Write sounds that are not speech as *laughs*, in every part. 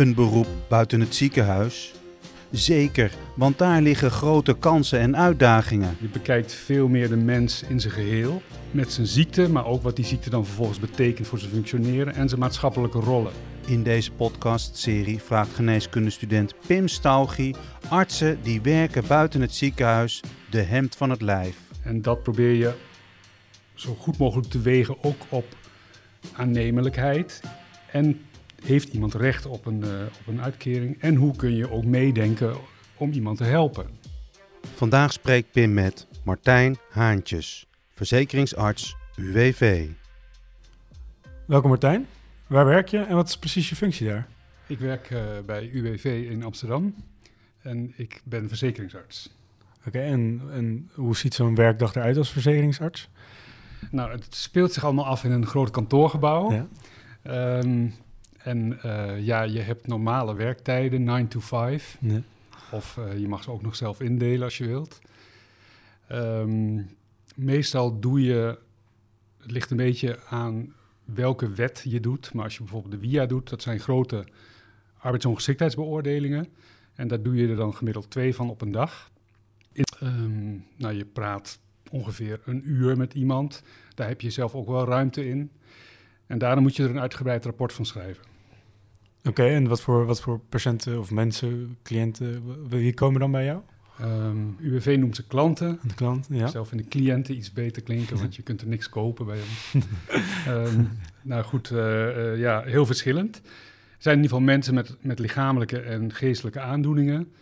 Een beroep buiten het ziekenhuis? Zeker, want daar liggen grote kansen en uitdagingen. Je bekijkt veel meer de mens in zijn geheel, met zijn ziekte, maar ook wat die ziekte dan vervolgens betekent voor zijn functioneren en zijn maatschappelijke rollen. In deze podcastserie vraagt geneeskundestudent Pim Staugie artsen die werken buiten het ziekenhuis de hemd van het lijf. En dat probeer je zo goed mogelijk te wegen ook op aannemelijkheid en heeft iemand recht op een, uh, op een uitkering en hoe kun je ook meedenken om iemand te helpen. Vandaag spreekt Pim met Martijn Haantjes, verzekeringsarts UWV. Welkom Martijn. Waar werk je en wat is precies je functie daar? Ik werk uh, bij UWV in Amsterdam en ik ben verzekeringsarts. Oké, en, en hoe ziet zo'n werkdag eruit als verzekeringsarts? Nou, het speelt zich allemaal af in een groot kantoorgebouw. Ja. Um, en uh, ja, je hebt normale werktijden, 9 to 5. Nee. Of uh, je mag ze ook nog zelf indelen als je wilt. Um, meestal doe je, het ligt een beetje aan welke wet je doet. Maar als je bijvoorbeeld de WIA doet, dat zijn grote arbeidsongeschiktheidsbeoordelingen. En daar doe je er dan gemiddeld twee van op een dag. Um, nou, je praat ongeveer een uur met iemand. Daar heb je zelf ook wel ruimte in. En daarom moet je er een uitgebreid rapport van schrijven. Oké, okay, en wat voor, wat voor patiënten of mensen, cliënten, wie komen dan bij jou? Um, UWV noemt ze klanten. De klant, ja. Zelf vind ik cliënten iets beter klinken, want je kunt er niks kopen bij ons. um, *laughs* nou goed, uh, uh, ja, heel verschillend. Er zijn in ieder geval mensen met, met lichamelijke en geestelijke aandoeningen.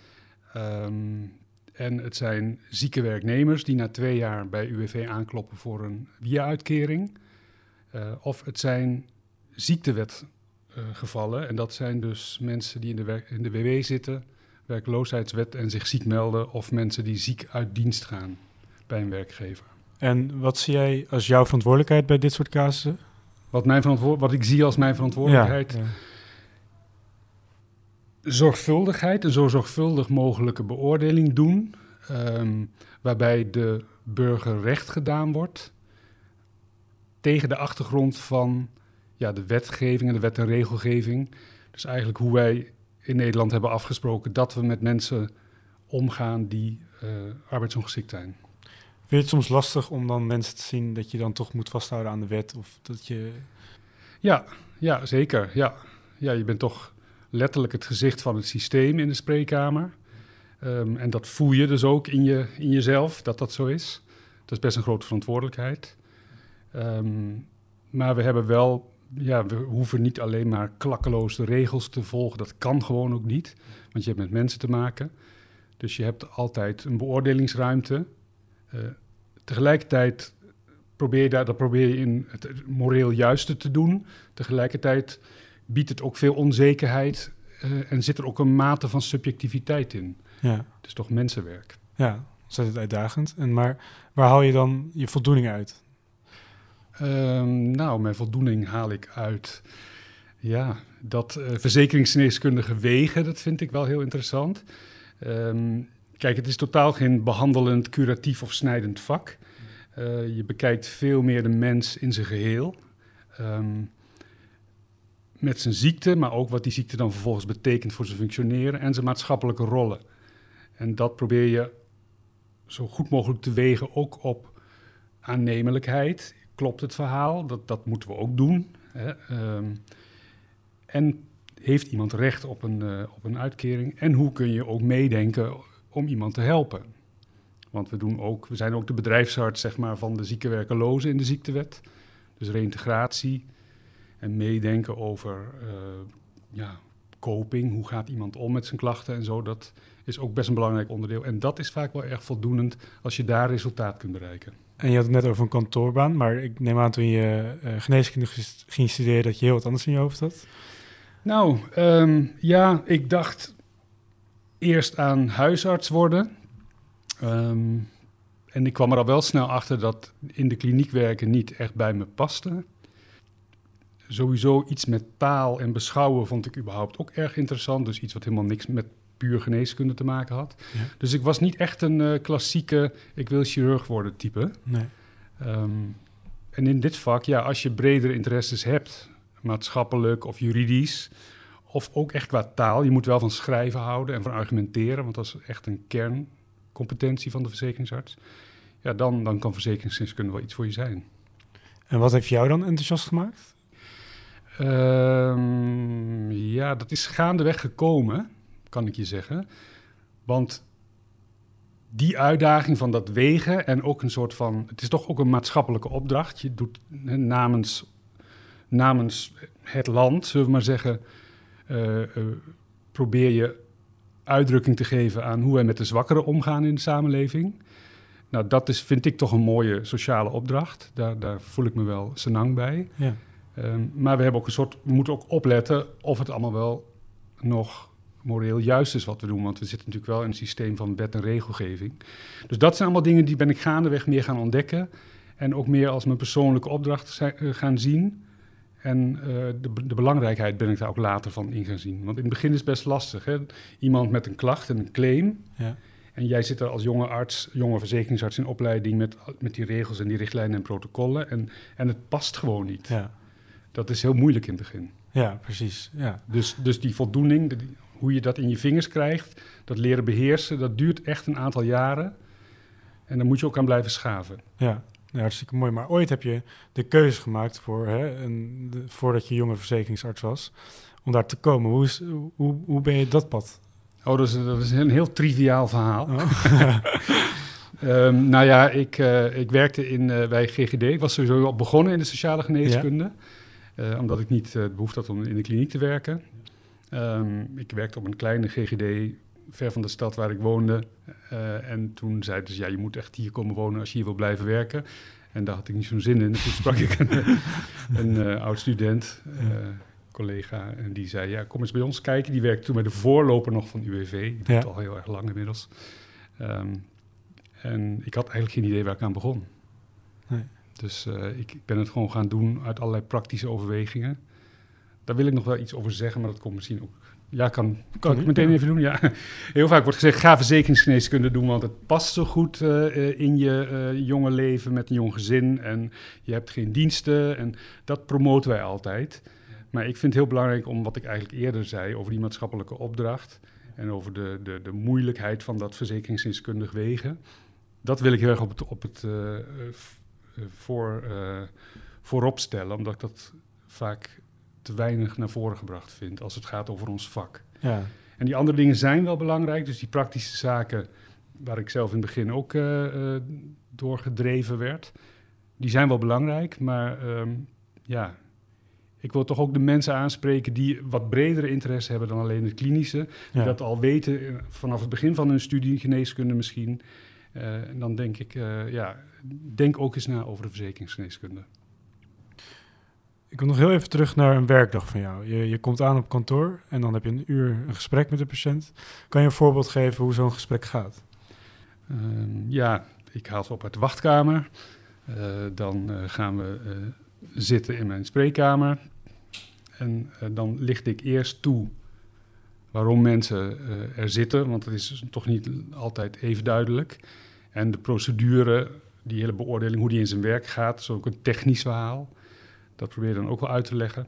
Um, en het zijn zieke werknemers die na twee jaar bij UWV aankloppen voor een via-uitkering. Uh, of het zijn ziektewetgevallen. Uh, en dat zijn dus mensen die in de, in de WW zitten, werkloosheidswet en zich ziek melden. Of mensen die ziek uit dienst gaan bij een werkgever. En wat zie jij als jouw verantwoordelijkheid bij dit soort casussen? Wat, mijn verantwoord wat ik zie als mijn verantwoordelijkheid. Ja, ja. Zorgvuldigheid, een zo zorgvuldig mogelijke beoordeling doen. Um, waarbij de burger recht gedaan wordt tegen de achtergrond van ja, de wetgeving en de wet en regelgeving. Dus eigenlijk hoe wij in Nederland hebben afgesproken dat we met mensen omgaan die uh, arbeidsongeschikt zijn. Vind je het soms lastig om dan mensen te zien dat je dan toch moet vasthouden aan de wet? Of dat je... Ja, ja, zeker. Ja. ja, je bent toch letterlijk het gezicht van het systeem in de spreekkamer. Um, en dat voel je dus ook in, je, in jezelf, dat dat zo is. Dat is best een grote verantwoordelijkheid. Um, maar we hebben wel, ja, we hoeven niet alleen maar klakkeloos de regels te volgen. Dat kan gewoon ook niet, want je hebt met mensen te maken. Dus je hebt altijd een beoordelingsruimte. Uh, tegelijkertijd probeer je daar, dat probeer je in het moreel juiste te doen. Tegelijkertijd biedt het ook veel onzekerheid uh, en zit er ook een mate van subjectiviteit in. Ja. Het is toch mensenwerk. Ja, ontzettend uitdagend. En maar waar haal je dan je voldoening uit? Um, nou, mijn voldoening haal ik uit. Ja, dat uh, verzekeringsgeneeskundige wegen, dat vind ik wel heel interessant. Um, kijk, het is totaal geen behandelend, curatief of snijdend vak. Uh, je bekijkt veel meer de mens in zijn geheel. Um, met zijn ziekte, maar ook wat die ziekte dan vervolgens betekent voor zijn functioneren en zijn maatschappelijke rollen. En dat probeer je zo goed mogelijk te wegen, ook op aannemelijkheid. Klopt het verhaal? Dat, dat moeten we ook doen. Hè? Um, en heeft iemand recht op een, uh, op een uitkering? En hoe kun je ook meedenken om iemand te helpen? Want we, doen ook, we zijn ook de bedrijfsarts zeg maar, van de ziekenwerkelozen in de ziektewet. Dus reïntegratie en meedenken over uh, ja, coping. Hoe gaat iemand om met zijn klachten en zo? Dat is ook best een belangrijk onderdeel. En dat is vaak wel erg voldoenend als je daar resultaat kunt bereiken. En je had het net over een kantoorbaan, maar ik neem aan toen je uh, geneeskunde ging studeren dat je heel wat anders in je hoofd had. Nou, um, ja, ik dacht eerst aan huisarts worden. Um, en ik kwam er al wel snel achter dat in de kliniek werken niet echt bij me paste. Sowieso iets met taal en beschouwen vond ik überhaupt ook erg interessant. Dus iets wat helemaal niks met puur geneeskunde te maken had. Ja. Dus ik was niet echt een uh, klassieke ik wil chirurg worden type. Nee. Um, en in dit vak, ja, als je bredere interesses hebt, maatschappelijk of juridisch, of ook echt qua taal. Je moet wel van schrijven houden en van argumenteren, want dat is echt een kerncompetentie van de verzekeringsarts. Ja, dan, dan kan verzekeringskunde wel iets voor je zijn. En wat heeft jou dan enthousiast gemaakt? Ehm, ja, dat is gaandeweg gekomen, kan ik je zeggen. Want die uitdaging van dat wegen en ook een soort van... Het is toch ook een maatschappelijke opdracht. Je doet namens, namens het land, zullen we maar zeggen... Uh, uh, probeer je uitdrukking te geven aan hoe wij met de zwakkeren omgaan in de samenleving. Nou, dat is, vind ik toch een mooie sociale opdracht. Daar, daar voel ik me wel senang bij. Ja. Um, maar we, hebben ook een soort, we moeten ook opletten of het allemaal wel nog moreel juist is wat we doen. Want we zitten natuurlijk wel in een systeem van wet en regelgeving. Dus dat zijn allemaal dingen die ben ik gaandeweg meer gaan ontdekken. En ook meer als mijn persoonlijke opdracht eh, gaan zien. En uh, de, de, belangrijkheid ben ik daar ook later van in gaan zien. Want in het begin is het best lastig. Hè? Iemand met een klacht en een claim. Ja. En jij zit er als jonge arts, jonge verzekeringsarts in opleiding met, met die regels en die richtlijnen en protocollen. En, en het past gewoon niet. Ja. Dat is heel moeilijk in het begin. Ja, precies. Ja. Dus, dus die voldoening, hoe je dat in je vingers krijgt, dat leren beheersen, dat duurt echt een aantal jaren. En daar moet je ook aan blijven schaven. Ja, ja hartstikke mooi. Maar ooit heb je de keuze gemaakt voor, hè, een, voordat je jonge verzekeringsarts was, om daar te komen. Hoe, is, hoe, hoe ben je dat pad? Oh, dat is, dat is een heel triviaal verhaal. Oh. um, *laughs* nou ja, ik, uh, ik werkte in, uh, bij GGD. Ik was sowieso al begonnen in de sociale geneeskunde. Ja. Uh, omdat ik niet de behoefte had om in de kliniek te werken. Um, ik werkte op een kleine GGD ver van de stad waar ik woonde. Uh, en toen zeiden ze, ja, je moet echt hier komen wonen als je hier wil blijven werken. En daar had ik niet zo'n zin in. toen sprak ik een, *laughs* een uh, oud student, uh, collega, en die zei, ja, kom eens bij ons kijken. Die werkte toen bij de voorloper nog van UWV. Die doet ja. al heel erg lang inmiddels. Um, en ik had eigenlijk geen idee waar ik aan begon. Nee. Dus ik, ik ben het gewoon gaan doen uit allerlei praktische overwegingen. Daar wil ik nog wel iets over zeggen, maar dat komt misschien ook. Ja, kan, kan ik meteen even doen. Ja. *laughs* Heel vaak wordt gezegd: ga verzekeringsgeneeskunde doen, want het past zo goed uh, in je uh, jonge leven met een jong gezin. En je hebt geen diensten. En dat promoten wij altijd. Maar ik vind het heel belangrijk om wat ik eigenlijk eerder zei over die maatschappelijke opdracht. En over de, de, de moeilijkheid van dat verzekeringskundig wegen. Dat wil ik heel erg op het, op het uh, voor, voorop stellen, omdat ik dat vaak te weinig naar voren gebracht vind als het gaat over ons vak. Ja. En die andere dingen zijn wel belangrijk, dus die praktische zaken waar ik zelf in het begin ook uh, uh, door gedreven werd, die zijn wel belangrijk, maar um, ja, ik wil toch ook de mensen aanspreken die wat bredere interesse hebben dan alleen het klinische, die dat al weten eh, vanaf het begin van hun studie geneeskunde misschien. Uh, en dan denk ik, ja, denk ook eens na over de verzekeringsgeneeskunde. Ik wil nog heel even terug naar een werkdag van jou. Je, je komt aan op kantoor en dan heb je een uur een gesprek met de patiënt. Kan je een voorbeeld geven hoe zo'n gesprek gaat? Uh, ja, ik haal ze op uit de wachtkamer. Uh, dan uh, gaan we eh, zitten in mijn spreekkamer. En dan licht ik eerst toe waarom mensen er zitten, want dat is toch niet altijd even duidelijk. En de procedure, die hele beoordeling, hoe die in zijn werk gaat, is ook een technisch verhaal. Dat probeer je dan ook wel uit te leggen.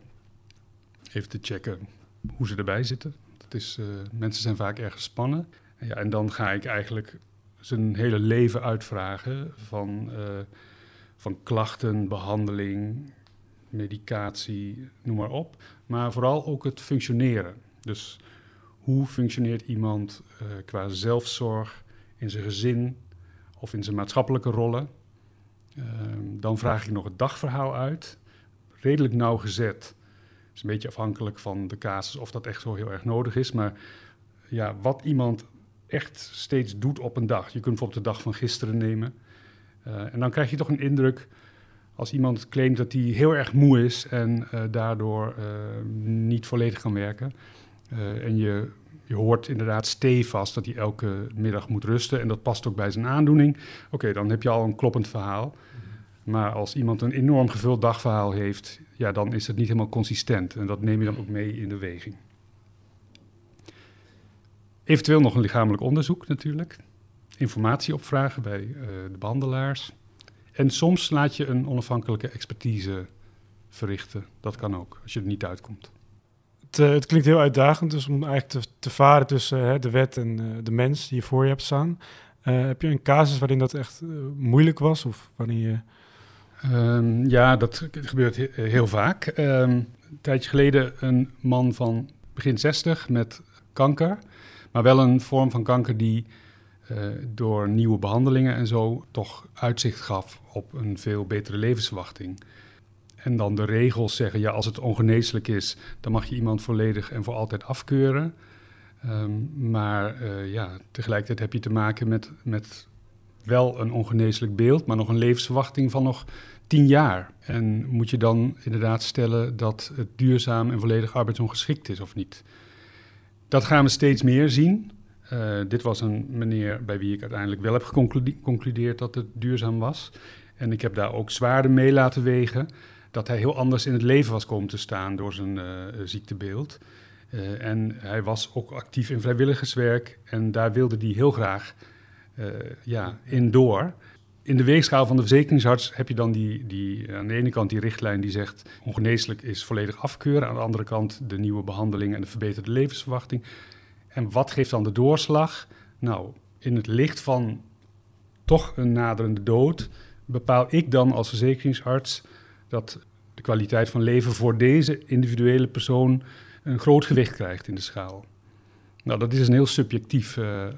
Even te checken hoe ze erbij zitten. Dat is, uh, mensen zijn vaak erg gespannen. En, ja, en dan ga ik eigenlijk zijn hele leven uitvragen van, uh, van klachten, behandeling, medicatie, noem maar op. Maar vooral ook het functioneren. Dus hoe functioneert iemand uh, qua zelfzorg in zijn gezin of in zijn maatschappelijke rollen? Uh, dan vraag ik nog het dagverhaal uit redelijk nauwgezet. Het is een beetje afhankelijk van de casus of dat echt zo heel erg nodig is. Maar ja, wat iemand echt steeds doet op een dag. Je kunt bijvoorbeeld de dag van gisteren nemen. Uh, en dan krijg je toch een indruk als iemand claimt dat hij heel erg moe is en uh, daardoor uh, niet volledig kan werken. en je, je hoort inderdaad stevast dat hij elke middag moet rusten en dat past ook bij zijn aandoening. Oké, dan heb je al een kloppend verhaal. Maar als iemand een enorm gevuld dagverhaal heeft, ja, dan is het niet helemaal consistent. En dat neem je dan ook mee in de weging. Eventueel nog een lichamelijk onderzoek natuurlijk. Informatie opvragen bij uh, de behandelaars. En soms laat je een onafhankelijke expertise verrichten. Dat kan ook, als je er niet uitkomt. Het, eh, het klinkt heel uitdagend, dus om eigenlijk te, te varen tussen de wet en eh, de mens die je voor je hebt staan. Eh, heb je een casus waarin dat echt eh, moeilijk was? Of waarin je... Ehm, ja, dat gebeurt he- heel vaak. Ehm, een tijdje geleden een man van begin 60 met kanker. Maar wel een vorm van kanker die eh, door nieuwe behandelingen en zo toch uitzicht gaf op een veel betere levensverwachting. En dan de regels zeggen, ja, als het ongeneeslijk is, dan mag je iemand volledig en voor altijd afkeuren. Ehm, maar eh, ja, tegelijkertijd heb je te maken met, met wel een ongeneeslijk beeld, maar nog een levensverwachting van nog tien jaar. En moet je dan inderdaad stellen dat het duurzaam en volledig arbeidsongeschikt is of niet? Dat gaan we steeds meer zien. Eh, dit was een meneer bij wie ik uiteindelijk wel heb geconcludeerd dat het duurzaam was. En ik heb daar ook zwaarder mee laten wegen dat hij heel anders in het leven was komen te staan door zijn eh, ziektebeeld. Eh, en hij was ook actief in vrijwilligerswerk en daar wilde hij heel graag ja, in door. In de weegschaal van de verzekeringsarts heb je dan die, die, aan de ene kant die richtlijn die zegt ongeneeslijk is volledig afkeuren. Aan de andere kant de nieuwe behandeling en de verbeterde levensverwachting. En wat geeft dan de doorslag? Nou, in het licht van toch een naderende dood bepaal ik dan als verzekeringsarts dat de kwaliteit van leven voor deze individuele persoon een groot gewicht krijgt in de schaal. Nou, dat is een heel subjectief uh, uh,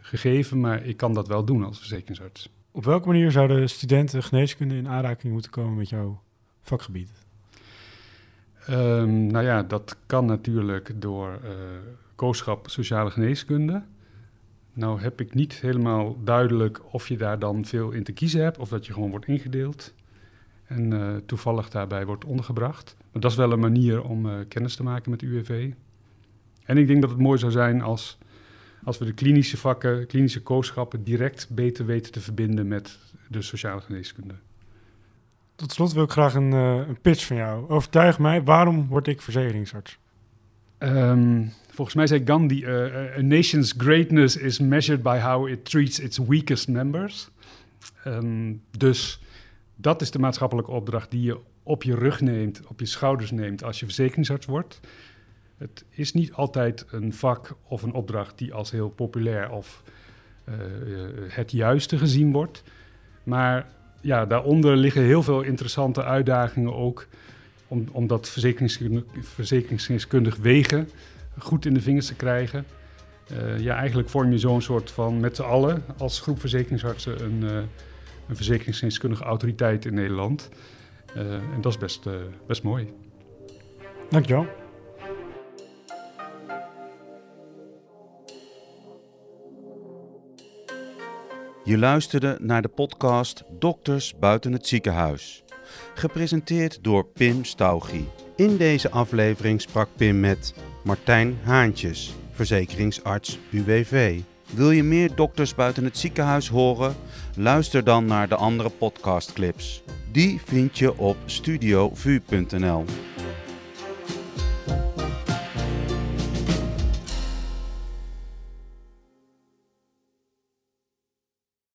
gegeven, maar ik kan dat wel doen als verzekeringsarts. Op welke manier zouden studenten geneeskunde in aanraking moeten komen met jouw vakgebied? Um, nou ja, dat kan natuurlijk door uh, kooschap sociale geneeskunde. Nou heb ik niet helemaal duidelijk of je daar dan veel in te kiezen hebt of dat je gewoon wordt ingedeeld en uh, toevallig daarbij wordt ondergebracht. Maar dat is wel een manier om uh, kennis te maken met UWV. En ik denk dat het mooi zou zijn als, als we de klinische vakken, klinische kooschappen direct beter weten te verbinden met de sociale geneeskunde. Tot slot wil ik graag een, uh, een pitch van jou. Overtuig mij, waarom word ik verzekeringsarts? Um, volgens mij zei Gandhi, a nation's greatness is measured by how it treats its weakest members. Um, dus dat is de maatschappelijke opdracht die je op je rug neemt, op je schouders neemt als je verzekeringsarts wordt. Het is niet altijd een vak of een opdracht die als heel populair of uh, het juiste gezien wordt. Maar ja, daaronder liggen heel veel interessante uitdagingen ook. Om, om dat verzekeringskundig, wegen goed in de vingers te krijgen. Uh, ja, eigenlijk vorm je zo'n soort van met z'n allen als groep verzekeringsartsen een, een verzekeringskundige autoriteit in Nederland. En dat is best, best mooi. Dankjewel. Je luisterde naar de podcast Dokters buiten het ziekenhuis. Gepresenteerd door Pim Staugie. In deze aflevering sprak Pim met Martijn Haantjes, verzekeringsarts UWV. Wil je meer dokters buiten het ziekenhuis horen? Luister dan naar de andere podcastclips. Die vind je op studiovu.nl.